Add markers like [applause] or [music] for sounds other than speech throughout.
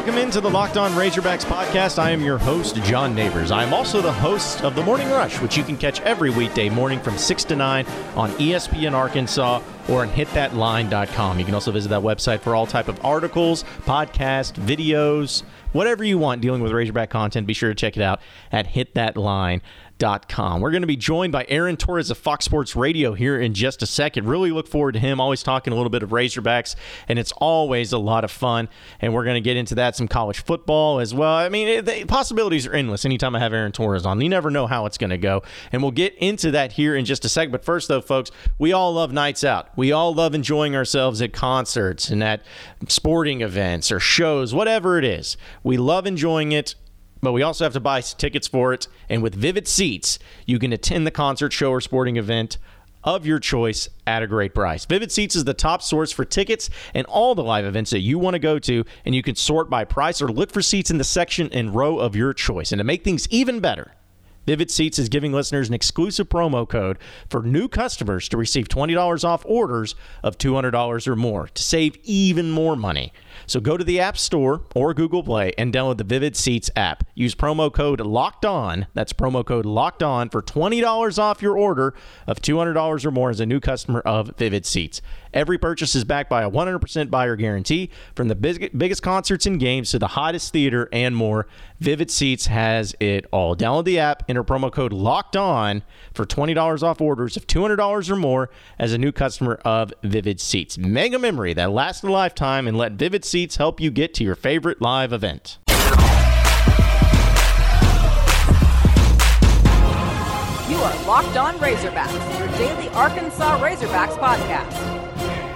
Welcome into the Locked On Razorbacks podcast. I am your host, John Neighbors. I am also the host of The Morning Rush, which you can catch every weekday morning from 6 to 9 on ESPN Arkansas or on hitthatline.com. You can also visit that website for all type of articles, podcasts, videos, whatever you want dealing with Razorback content. Be sure to check it out at hitthatline.com. We're going to be joined by Aaron Torres of Fox Sports Radio here in just a second. Really look forward to him, always talking a little bit of Razorbacks, and it's always a lot of fun. And we're going to get into that, some college football as well. I mean, the possibilities are endless anytime I have Aaron Torres on. You never know how it's going to go. And we'll get into that here in just a second. But first, though, folks, we all love nights out. We all love enjoying ourselves at concerts and at sporting events or shows, whatever it is. We love enjoying it but we also have to buy tickets for it. And with Vivid Seats, you can attend the concert, show, or sporting event of your choice at a great price. Vivid Seats is the top source for tickets and all the live events that you want to go to, and you can sort by price or look for seats in the section and row of your choice. And to make things even better, Vivid Seats is giving listeners an exclusive promo code for new customers to receive $20 off orders of $200 or more to save even more money. So go to the App Store or Google Play and download the Vivid Seats app. Use promo code LOCKED ON. That's promo code LOCKED ON for $20 off your order of $200 or more as a new customer of Vivid Seats. Every purchase is backed by a 100% buyer guarantee from the big, biggest concerts and games to the hottest theater and more. Vivid Seats has it all. Download the app, enter promo code LOCKED ON for $20 off orders of $200 or more as a new customer of Vivid Seats. Mega memory that lasts a lifetime and let Vivid Seats help you get to your favorite live event. You are Locked On Razorbacks, your daily Arkansas Razorbacks podcast.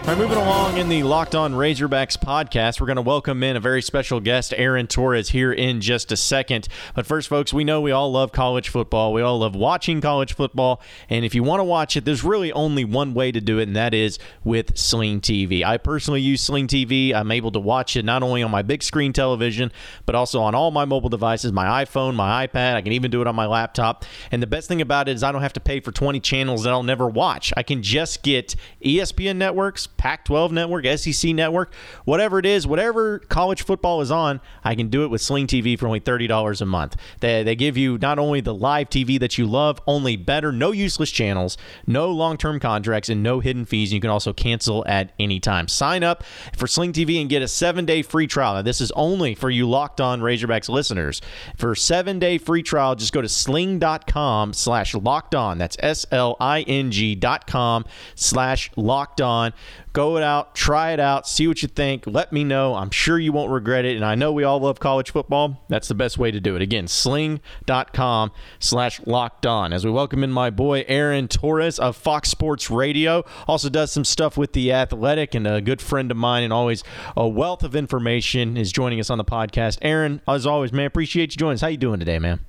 All right, moving along in the Locked On Razorbacks podcast, we're going to welcome in a very special guest, Aaron Torres, here in just a second. But first, folks, we know we all love college football. We all love watching college football. And if you want to watch it, there's really only one way to do it, and that is with Sling TV. I personally use Sling TV. I'm able to watch it not only on my big screen television, but also on all my mobile devices my iPhone, my iPad. I can even do it on my laptop. And the best thing about it is I don't have to pay for 20 channels that I'll never watch. I can just get ESPN networks Pac 12 network, SEC network, whatever it is, whatever college football is on, I can do it with Sling TV for only $30 a month. They, they give you not only the live TV that you love, only better, no useless channels, no long term contracts, and no hidden fees. You can also cancel at any time. Sign up for Sling TV and get a seven day free trial. Now, this is only for you locked on Razorbacks listeners. For seven day free trial, just go to sling.com slash locked on. That's S L I N G dot com slash locked on. Go it out, try it out, see what you think. Let me know. I'm sure you won't regret it. And I know we all love college football. That's the best way to do it. Again, sling.com slash locked on. As we welcome in my boy Aaron Torres of Fox Sports Radio. Also does some stuff with the athletic and a good friend of mine and always a wealth of information is joining us on the podcast. Aaron, as always, man, appreciate you joining us. How you doing today, man?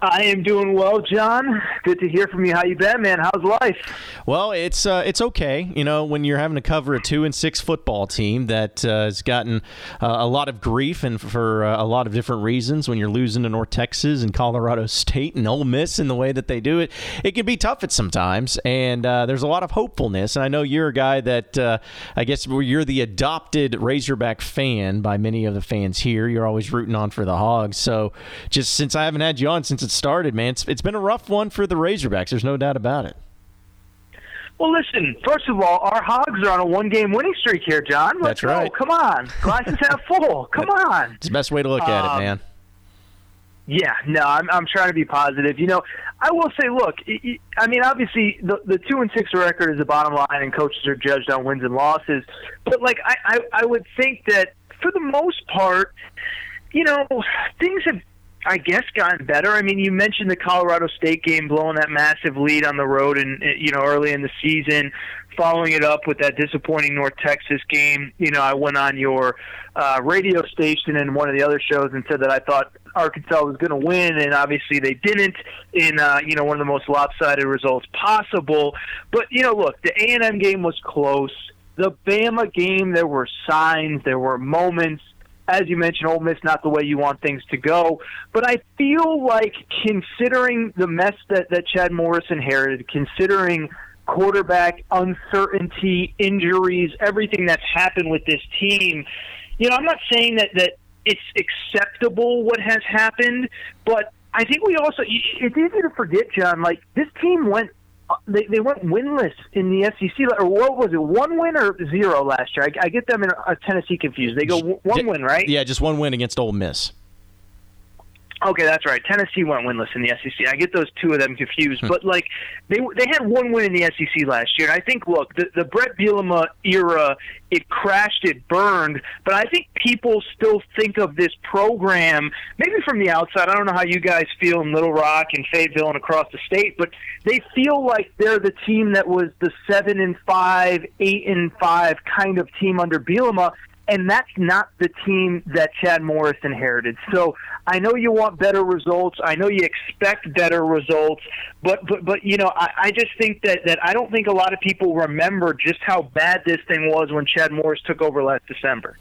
I am doing well, John. Good to hear from you. How you been, man? How's life? Well, it's uh, it's okay. You know, when you're having to cover a two and six football team that uh, has gotten uh, a lot of grief and for uh, a lot of different reasons, when you're losing to North Texas and Colorado [laughs] State and Ole Miss in the way that they do it, it can be tough at sometimes. And uh, there's a lot of hopefulness. And I know you're a guy that uh, I guess you're the adopted Razorback fan by many of the fans here. You're always rooting on for the Hogs. So just since I haven't had you on since it started, man. It's, it's been a rough one for the Razorbacks. There's no doubt about it. Well, listen. First of all, our Hogs are on a one-game winning streak here, John. Let's That's right. Go. Come on, glasses half full. [laughs] Come on. It's the best way to look um, at it, um, man. Yeah, no, I'm I'm trying to be positive. You know, I will say, look, I mean, obviously the the two and six record is the bottom line, and coaches are judged on wins and losses. But like, I I, I would think that for the most part, you know, things have I guess gotten better. I mean, you mentioned the Colorado State game, blowing that massive lead on the road, and you know early in the season, following it up with that disappointing North Texas game. You know, I went on your uh, radio station and one of the other shows and said that I thought Arkansas was going to win, and obviously they didn't. In uh, you know one of the most lopsided results possible. But you know, look, the A and M game was close. The Bama game, there were signs, there were moments as you mentioned, Ole Miss not the way you want things to go. But I feel like considering the mess that, that Chad Morris inherited, considering quarterback uncertainty, injuries, everything that's happened with this team, you know, I'm not saying that that it's acceptable what has happened, but I think we also it's easy to forget, John. Like this team went they they went winless in the SEC, or what was it? One win or zero last year? I, I get them in a Tennessee confused. They go one win, right? Yeah, just one win against Ole Miss. Okay, that's right. Tennessee went winless in the SEC. I get those two of them confused, hmm. but like they they had one win in the SEC last year. And I think, look, the the Bret Bielema era, it crashed, it burned. But I think people still think of this program, maybe from the outside. I don't know how you guys feel in Little Rock and Fayetteville and across the state, but they feel like they're the team that was the seven and five, eight and five kind of team under Bielema and that's not the team that Chad Morris inherited. So I know you want better results. I know you expect better results, but but but you know I, I just think that that I don't think a lot of people remember just how bad this thing was when Chad Morris took over last December.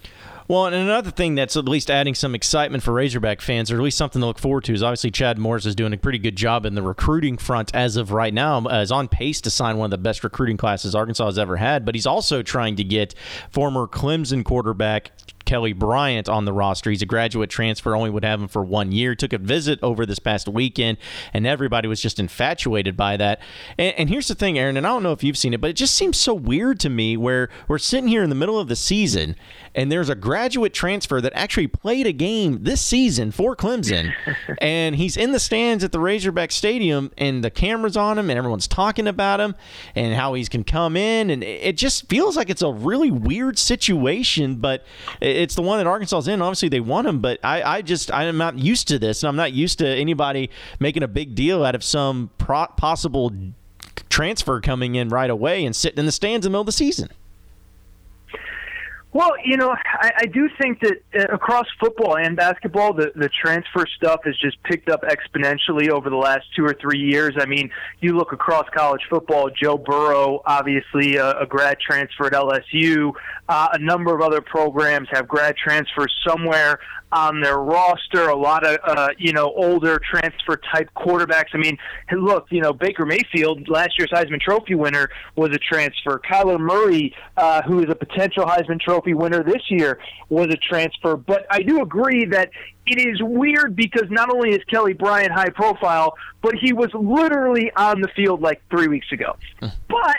Well, and another thing that's at least adding some excitement for Razorback fans, or at least something to look forward to, is obviously Chad Morris is doing a pretty good job in the recruiting front as of right now. Uh, is on pace to sign one of the best recruiting classes Arkansas has ever had, but he's also trying to get former Clemson quarterback Kelly Bryant on the roster. He's a graduate transfer, only would have him for one year. Took a visit over this past weekend, and everybody was just infatuated by that. And, and, here's the thing, Aaron, and I don't know if you've seen it, but it just seems so weird to me where we're sitting here in the middle of the season, and there's a graduate transfer that actually played a game this season for Clemson, [laughs] and he's in the stands at the Razorback Stadium, and the cameras on him, and everyone's talking about him and how he's can come in, and it just feels like it's a really weird situation, but. It, it's the one that Arkansas's in. Obviously, they want him, but I, I just I'm not used to this, and I'm not used to anybody making a big deal out of some pro- possible transfer coming in right away and sitting in the stands in the middle of the season. Well, you know, I, I do think that uh, across football and basketball, the, the transfer stuff has just picked up exponentially over the last two or three years. I mean, you look across college football, Joe Burrow, obviously a, a grad transfer at LSU. Uh, a number of other programs have grad transfers somewhere on their roster. A lot of uh, you know older transfer type quarterbacks. I mean, look, you know Baker Mayfield, last year's Heisman Trophy winner, was a transfer. Kyler Murray, uh, who is a potential Heisman Trophy winner this year, was a transfer. But I do agree that it is weird because not only is Kelly Bryant high profile, but he was literally on the field like three weeks ago. Hmm. but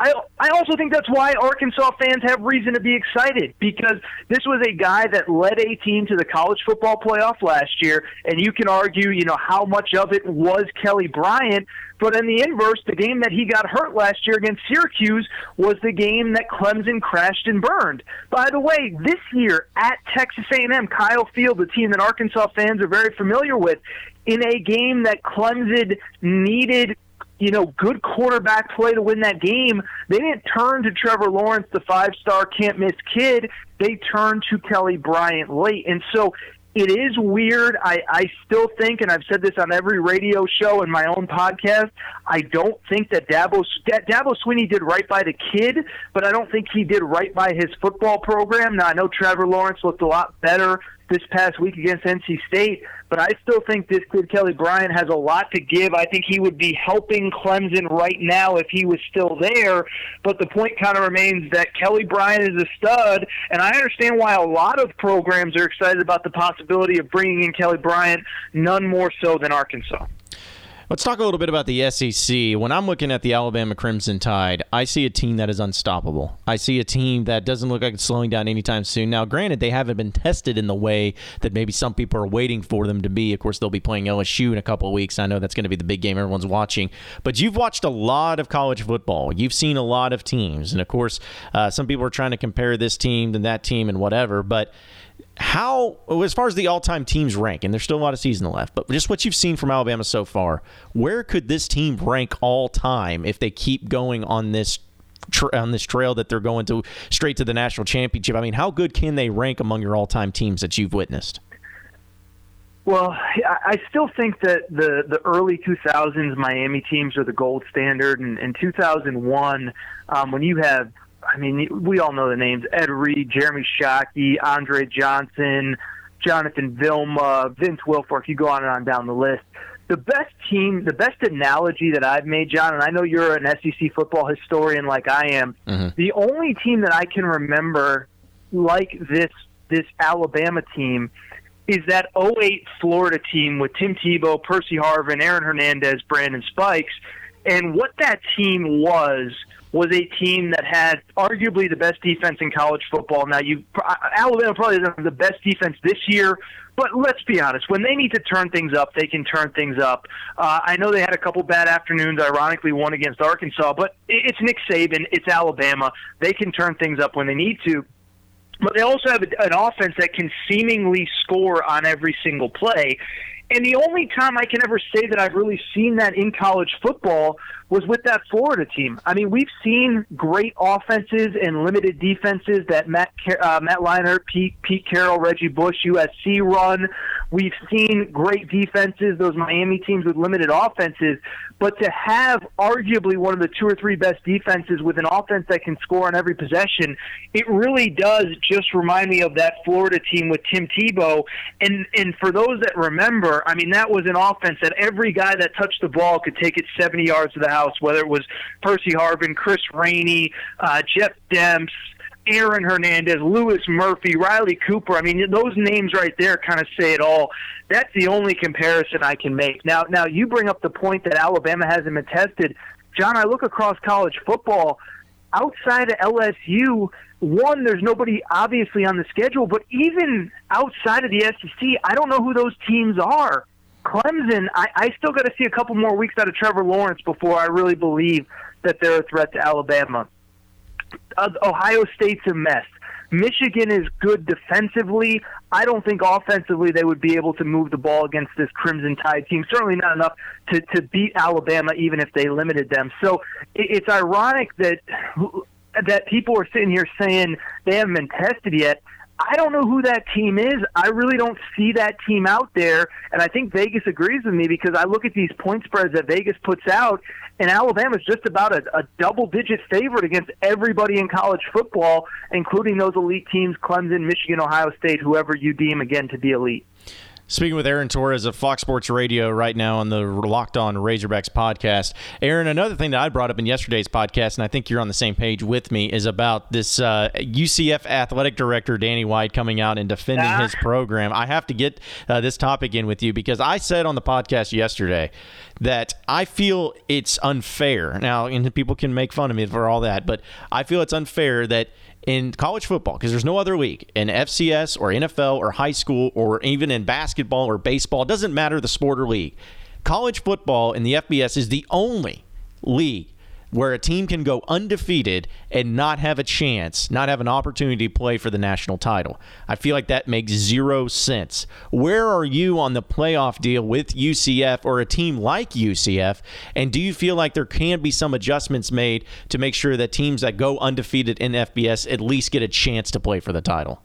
I I also think that's why Arkansas fans have reason to be excited because this was a guy that led a team to the college football playoff last year, and you can argue, you know, how much of it was Kelly Bryant, but in the inverse, the game that he got hurt last year against Syracuse was the game that Clemson crashed and burned. By the way, this year at Texas A&M, Kyle Field, the team that Arkansas fans are very familiar with, in a game that Clemson needed you know, good quarterback play to win that game. They didn't turn to Trevor Lawrence, the five star can't miss kid. They turned to Kelly Bryant late. And so it is weird. I, I still think, and I've said this on every radio show and my own podcast, I don't think that Dabo, Dabo Swinney did right by the kid, but I don't think he did right by his football program. Now, I know Trevor Lawrence looked a lot better this past week against NC State, but I still think this kid Kelly Bryant has a lot to give. I think he would be helping Clemson right now if he was still there. But the point kind of remains that Kelly Bryant is a stud, and I understand why a lot of programs are excited about the possibility of bringing in Kelly Bryant. None more so than Arkansas. Let's talk a little bit about the SEC. When I'm looking at the Alabama Crimson Tide, I see a team that is unstoppable. I see a team that doesn't look like it's slowing down anytime soon. Now, granted, they haven't been tested in the way that maybe some people are waiting for them to be. Of course, they'll be playing LSU in a couple of weeks. I know that's going to be the big game everyone's watching. But you've watched a lot of college football. You've seen a lot of teams. And of course, uh, some people are trying to compare this team to that team and whatever. But how as far as the all-time teams rank and there's still a lot of season left but just what you've seen from alabama so far where could this team rank all time if they keep going on this tra- on this trail that they're going to straight to the national championship? I mean how good can they rank among your all-time teams that you've witnessed? Well, I still think that the the early 2000s Miami teams are the gold standard, and in 2001, um, when you have I mean, we all know the names: Ed Reed, Jeremy Shockey, Andre Johnson, Jonathan Vilma, Vince Wilfork. You go on and on down the list. The best team, the best analogy that I've made, John, and I know you're an SEC football historian like I am. Mm-hmm. The only team that I can remember like this this Alabama team is that 08 Florida team with Tim Tebow, Percy Harvin, Aaron Hernandez, Brandon Spikes. And what that team was was a team that had arguably the best defense in college football. Now, you Alabama probably doesn't have the best defense this year, but let's be honest. When they need to turn things up, they can turn things up. Uh, I know they had a couple bad afternoons. Ironically, one against Arkansas, but it's Nick Saban. It's Alabama. They can turn things up when they need to. But they also have an offense that can seemingly score on every single play. And the only time I can ever say that I've really seen that in college football was with that Florida team. I mean, we've seen great offenses and limited defenses that Matt uh, Matt Pete Pete Carroll, Reggie Bush, USC run. We've seen great defenses, those Miami teams with limited offenses. But to have arguably one of the two or three best defenses with an offense that can score on every possession, it really does just remind me of that Florida team with Tim Tebow. And and for those that remember, I mean that was an offense that every guy that touched the ball could take it 70 yards to the house, whether it was Percy Harvin, Chris Rainey, uh, Jeff Demps, Aaron Hernandez, Louis Murphy, Riley Cooper. I mean, those names right there kind of say it all. That's the only comparison I can make. Now, now you bring up the point that Alabama hasn't been tested. John, I look across college football. Outside of LSU, one, there's nobody obviously on the schedule, but even outside of the SEC, I don't know who those teams are. Clemson, I, I still got to see a couple more weeks out of Trevor Lawrence before I really believe that they're a threat to Alabama. Uh, Ohio State's a mess. Michigan is good defensively. I don't think offensively they would be able to move the ball against this Crimson Tide team. Certainly not enough to, to beat Alabama, even if they limited them. So it, it's ironic that that people are sitting here saying they haven't been tested yet. I don't know who that team is. I really don't see that team out there, and I think Vegas agrees with me because I look at these point spreads that Vegas puts out, and Alabama's just about a, a double-digit favorite against everybody in college football, including those elite teams: Clemson, Michigan, Ohio State, whoever you deem again to be elite. Speaking with Aaron Torres of Fox Sports Radio right now on the Locked On Razorbacks podcast. Aaron, another thing that I brought up in yesterday's podcast, and I think you're on the same page with me, is about this uh, UCF athletic director, Danny White, coming out and defending ah. his program. I have to get uh, this topic in with you because I said on the podcast yesterday that I feel it's unfair. Now, and people can make fun of me for all that, but I feel it's unfair that – in college football because there's no other league in FCS or NFL or high school or even in basketball or baseball. It doesn't matter the sport or league. College football in the FBS is the only league where a team can go undefeated and not have a chance, not have an opportunity to play for the national title. I feel like that makes zero sense. Where are you on the playoff deal with UCF or a team like UCF? And do you feel like there can be some adjustments made to make sure that teams that go undefeated in FBS at least get a chance to play for the title?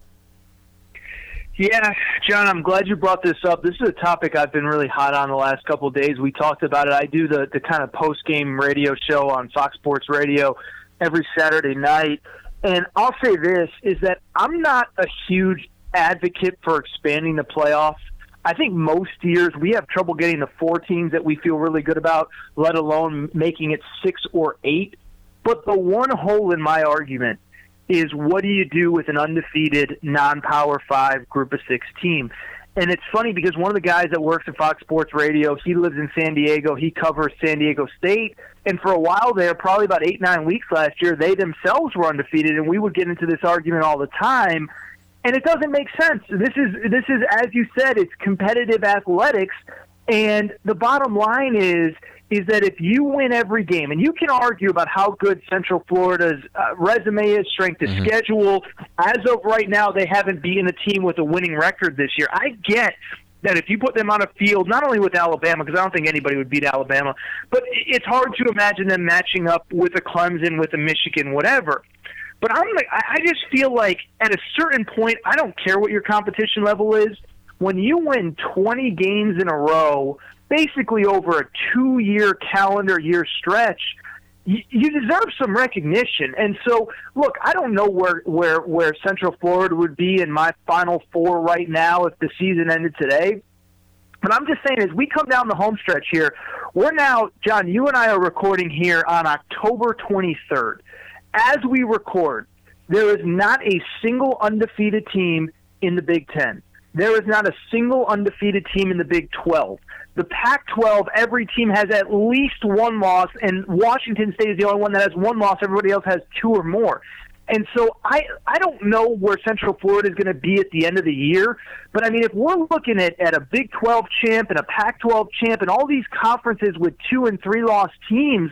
Yeah, John, I'm glad you brought this up. This is a topic I've been really hot on the last couple of days. We talked about it. I do the the kind of post game radio show on Fox Sports Radio every Saturday night, and I'll say this is that I'm not a huge advocate for expanding the playoffs. I think most years we have trouble getting the four teams that we feel really good about, let alone making it six or eight. But the one hole in my argument is what do you do with an undefeated non-power five group of six team? And it's funny because one of the guys that works at Fox Sports Radio, he lives in San Diego. He covers San Diego State, and for a while there, probably about eight nine weeks last year, they themselves were undefeated, and we would get into this argument all the time. And it doesn't make sense. This is this is as you said, it's competitive athletics, and the bottom line is is that if you win every game, and you can argue about how good Central Florida's uh, resume is, strength of mm-hmm. schedule, as of right now, they haven't beaten a team with a winning record this year. I get that if you put them on a field, not only with Alabama, because I don't think anybody would beat Alabama, but it's hard to imagine them matching up with a Clemson, with a Michigan, whatever. But I'm like, I just feel like at a certain point, I don't care what your competition level is. When you win 20 games in a row basically over a two year calendar year stretch, you, deserve some recognition. And so, look, I don't know where, where, where Central Florida would be in my final four right now if the season ended today. But I'm just saying, as we come down the home stretch here, we're now, John, you and I are recording here on October 23rd. As we record, there is not a single undefeated team in the Big Ten. There is not a single undefeated team in the Big 12. The Pac 12, every team has at least one loss, and Washington State is the only one that has one loss. Everybody else has two or more. And so I I don't know where Central Florida is going to be at the end of the year, but I mean if we're looking at, at a Big 12 champ and a Pac 12 champ and all these conferences with two and three lost teams,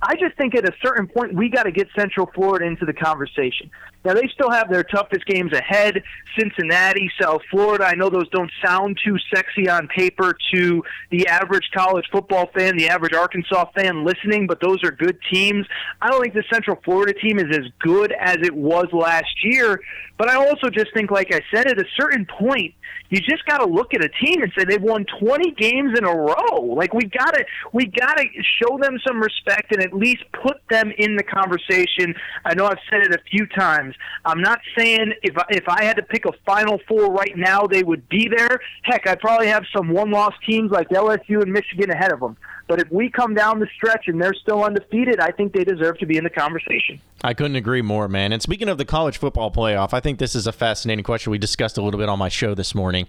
I just think at a certain point we got to get Central Florida into the conversation. Now they still have their toughest games ahead. Cincinnati, South Florida. I know those don't sound too sexy on paper to the average college football fan, the average Arkansas fan listening, but those are good teams. I don't think the Central Florida team is as good as it was last year, but I also just think like I said at a certain point you just got to look at a team and say they've won 20 games in a row. Like we got to we got to show them some respect and at least put them in the conversation. I know I've said it a few times. I'm not saying if I, if I had to pick a Final Four right now, they would be there. Heck, I'd probably have some one-loss teams like LSU and Michigan ahead of them. But if we come down the stretch and they're still undefeated, I think they deserve to be in the conversation. I couldn't agree more, man. And speaking of the college football playoff, I think this is a fascinating question. We discussed a little bit on my show this morning.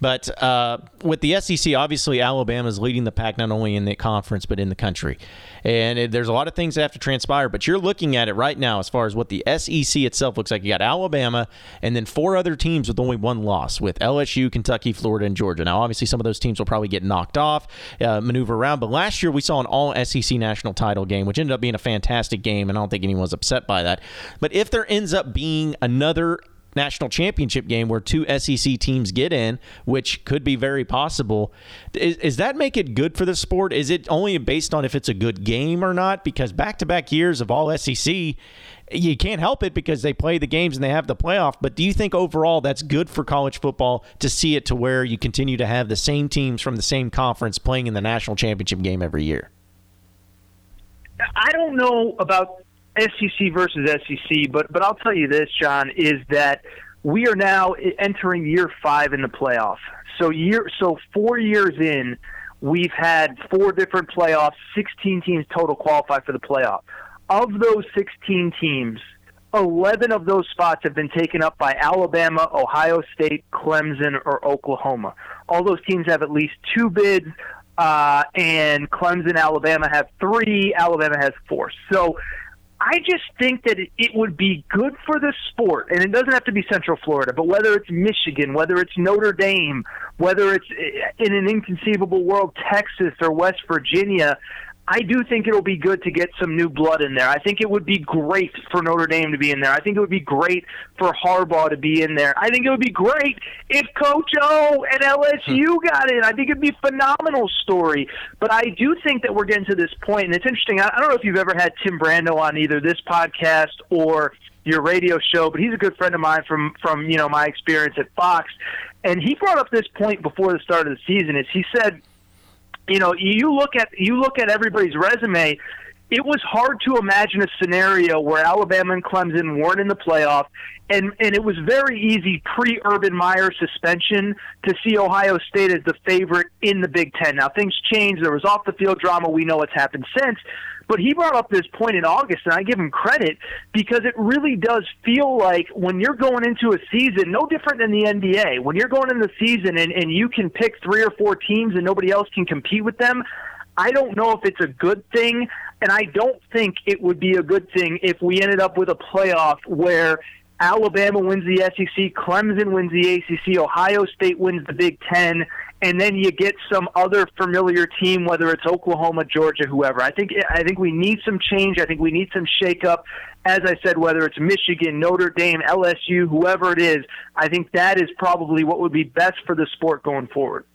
But uh, with the SEC, obviously Alabama is leading the pack not only in the conference but in the country. And it, there's a lot of things that have to transpire. But you're looking at it right now as far as what the SEC itself looks like. You got Alabama and then four other teams with only one loss with LSU, Kentucky, Florida, and Georgia. Now, obviously, some of those teams will probably get knocked off, uh, maneuver around. But last year we saw an all SEC national title game, which ended up being a fantastic game, and I don't think anyone was upset by that. But if there ends up being another national championship game where two SEC teams get in, which could be very possible. Is, is, that make it good for the sport? Is it only based on if it's a good game or not? Because back to back years of all SEC, you can't help it because they play the games and they have the playoff. But do you think overall that's good for college football to see it to where you continue to have the same teams from the same conference playing in the national championship game every year? I don't know about SEC versus SEC, but but I'll tell you this, John, is that we are now entering year five in the playoff. So year so four years in, we've had four different playoffs. Sixteen teams total qualify for the playoff. Of those sixteen teams, eleven of those spots have been taken up by Alabama, Ohio State, Clemson, or Oklahoma. All those teams have at least two bids. Uh, and Clemson, Alabama have three. Alabama has four. So I just think that it, it would be good for the sport, and it doesn't have to be Central Florida, but whether it's Michigan, whether it's Notre Dame, whether it's eh, in an inconceivable world, Texas or West Virginia, I do think it'll be good to get some new blood in there. I think it would be great for Notre Dame to be in there. I think it would be great for Harbaugh to be in there. I think it would be great if Coach O and LSU hmm. got in. I think it'd be a phenomenal story. But I do think that we're getting to this point, and it's interesting. I don't know if you've ever had Tim Brando on either this podcast or your radio show, but he's a good friend of mine from from you know my experience at Fox, and he brought up this point before the start of the season. Is he said you know, you look at you look at everybody's resume. It was hard to imagine a scenario where Alabama and Clemson weren't in the playoff, and and it was very easy pre Urban Meyer suspension to see Ohio State as the favorite in the Big Ten. Now things changed. There was off the field drama. We know what's happened since, but he brought up this point in August, and I give him credit because it really does feel like when you're going into a season, no different than the NBA, when you're going into the season and, and you can pick three or four teams and nobody else can compete with them. I don't know if it's a good thing, and I don't think it would be a good thing if we ended up with a playoff where Alabama wins the SEC, Clemson wins the ACC, Ohio State wins the Big Ten, and then you get some other familiar team, whether it's Oklahoma, Georgia, whoever. I think I think we need some change. I think we need some shakeup. As I said, whether it's Michigan, Notre Dame, LSU, whoever it is, I think that is probably what would be best for the sport going forward.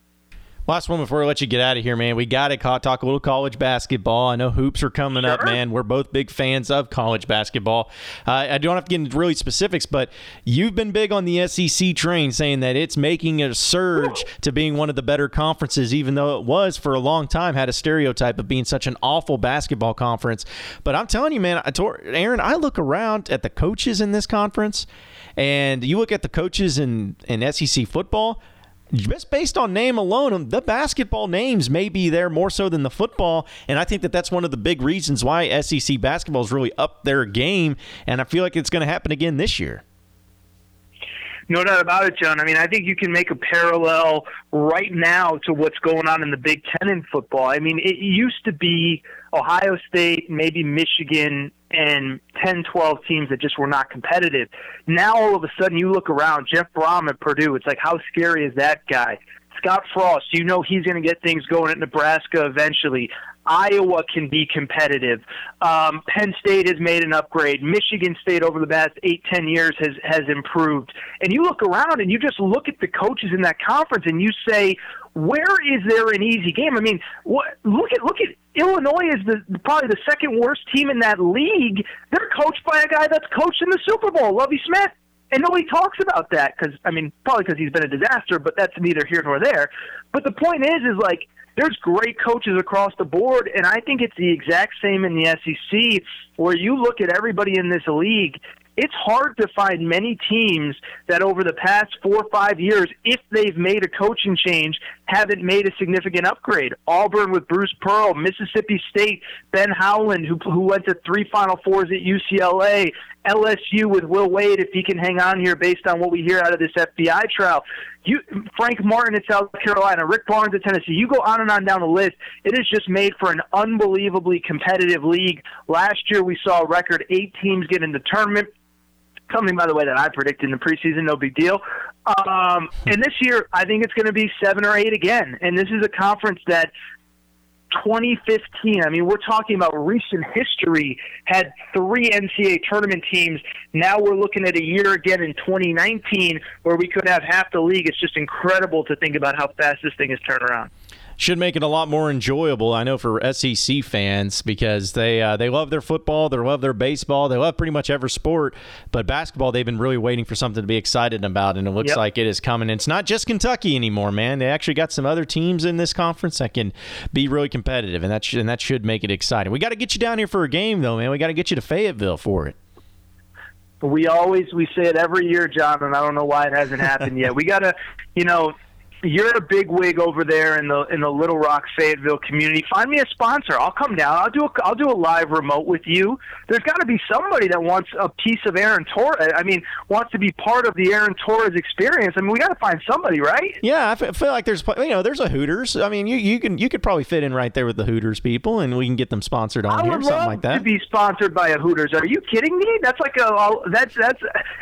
Last one before I let you get out of here, man. We got to talk a little college basketball. I know hoops are coming sure. up, man. We're both big fans of college basketball. Uh, I don't have to get into really specifics, but you've been big on the SEC train, saying that it's making a surge to being one of the better conferences, even though it was for a long time had a stereotype of being such an awful basketball conference. But I'm telling you, man, I Aaron, I look around at the coaches in this conference, and you look at the coaches in, in SEC football – just based on name alone, um, the basketball names may be there more so than the football. And I think that that's one of the big reasons why SEC basketball is really up their game. And I feel like it's going to happen again this year. No doubt about it, John. I mean, I think you can make a parallel right now to what's going on in the Big Ten in football. I mean, it used to be Ohio State, maybe Michigan, and 10, 12 teams that just were not competitive. Now, all of a sudden, you look around, Jeff Brohm at Purdue, it's like, how scary is that guy? Scott Frost, you know he's going to get things going at Nebraska eventually. Iowa can be competitive. Um, Penn State has made an upgrade. Michigan State over the past eight, ten years has has improved. And you look around and you just look at the coaches in that conference and you say, where is there an easy game? I mean, what, look at look at Illinois is the probably the second worst team in that league. They're coached by a guy that's coached in the Super Bowl, Lovie Smith. And nobody talks about that because I mean, probably because he's been a disaster, but that's neither here nor there. But the point is, is like there's great coaches across the board, and I think it's the exact same in the SEC, where you look at everybody in this league. It's hard to find many teams that over the past four or five years, if they've made a coaching change, haven't made a significant upgrade. Auburn with Bruce Pearl, Mississippi State, Ben Howland, who, who went to three Final Fours at UCLA, LSU with Will Wade, if he can hang on here based on what we hear out of this FBI trial. You, Frank Martin at South Carolina, Rick Barnes at Tennessee. You go on and on down the list. It is just made for an unbelievably competitive league. Last year, we saw a record eight teams get in the tournament. Something, by the way, that I predicted in the preseason, no big deal. Um, and this year, I think it's going to be seven or eight again. And this is a conference that 2015. I mean, we're talking about recent history. Had three NCAA tournament teams. Now we're looking at a year again in 2019 where we could have half the league. It's just incredible to think about how fast this thing has turned around should make it a lot more enjoyable. I know for SEC fans because they uh, they love their football, they love their baseball, they love pretty much every sport. But basketball, they've been really waiting for something to be excited about, and it looks yep. like it is coming. And it's not just Kentucky anymore, man. They actually got some other teams in this conference that can be really competitive, and that should, and that should make it exciting. We got to get you down here for a game, though, man. We got to get you to Fayetteville for it. We always we say it every year, John, and I don't know why it hasn't happened yet. We got to, you know, you're a big wig over there in the in the Little Rock Fayetteville community. Find me a sponsor. I'll come down. I'll do a I'll do a live remote with you. There's got to be somebody that wants a piece of Aaron Torres. I mean, wants to be part of the Aaron Torres experience. I mean, we got to find somebody, right? Yeah, I feel like there's you know there's a Hooters. I mean, you you can you could probably fit in right there with the Hooters people, and we can get them sponsored on I here, something like that. To be sponsored by a Hooters. Are you kidding me? That's like a that's that's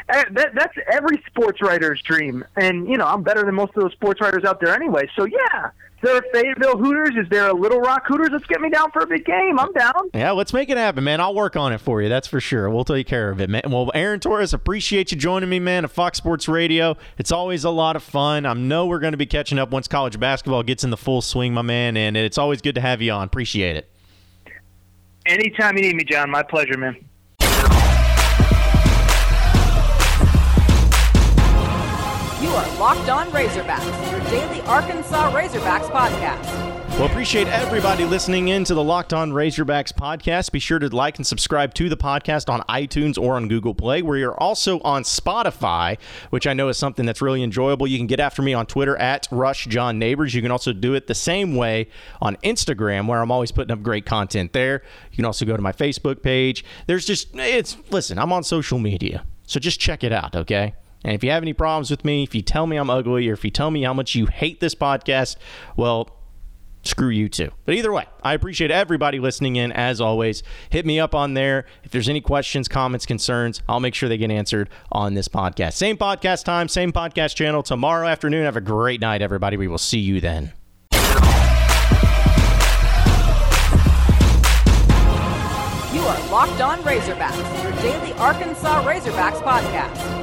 eh, that, that's every sports writer's dream. And you know, I'm better than most of those sports writers out there anyway. So yeah, is there a Fayetteville Hooters? Is there a Little Rock Hooters? Let's get me down for a big game. I'm down. Yeah, let's make it happen, man. I'll work on it for you. That's for sure. We'll take care of it, man. Well, Aaron Torres, appreciate you joining me, man, at Fox Sports Radio. It's always a lot of fun. I know we're going to be catching up once college basketball gets in the full swing, my man, and it's always good to have you on. Appreciate it. Anytime you need me, John. My pleasure, man. Are Locked On Razorbacks, your daily Arkansas Razorbacks podcast. Well, appreciate everybody listening in to the Locked On Razorbacks podcast. Be sure to like and subscribe to the podcast on iTunes or on Google Play. We are also on Spotify, which I know is something that's really enjoyable. You can get after me on Twitter at Rush John Neighbors. You can also do it the same way on Instagram, where I'm always putting up great content there. You can also go to my Facebook page. There's just it's listen, I'm on social media, so just check it out, okay? And if you have any problems with me, if you tell me I'm ugly, or if you tell me how much you hate this podcast, well, screw you too. But either way, I appreciate everybody listening in as always. Hit me up on there. If there's any questions, comments, concerns, I'll make sure they get answered on this podcast. Same podcast time, same podcast channel tomorrow afternoon. Have a great night, everybody. We will see you then. You are Locked On Razorbacks, your daily Arkansas Razorbacks podcast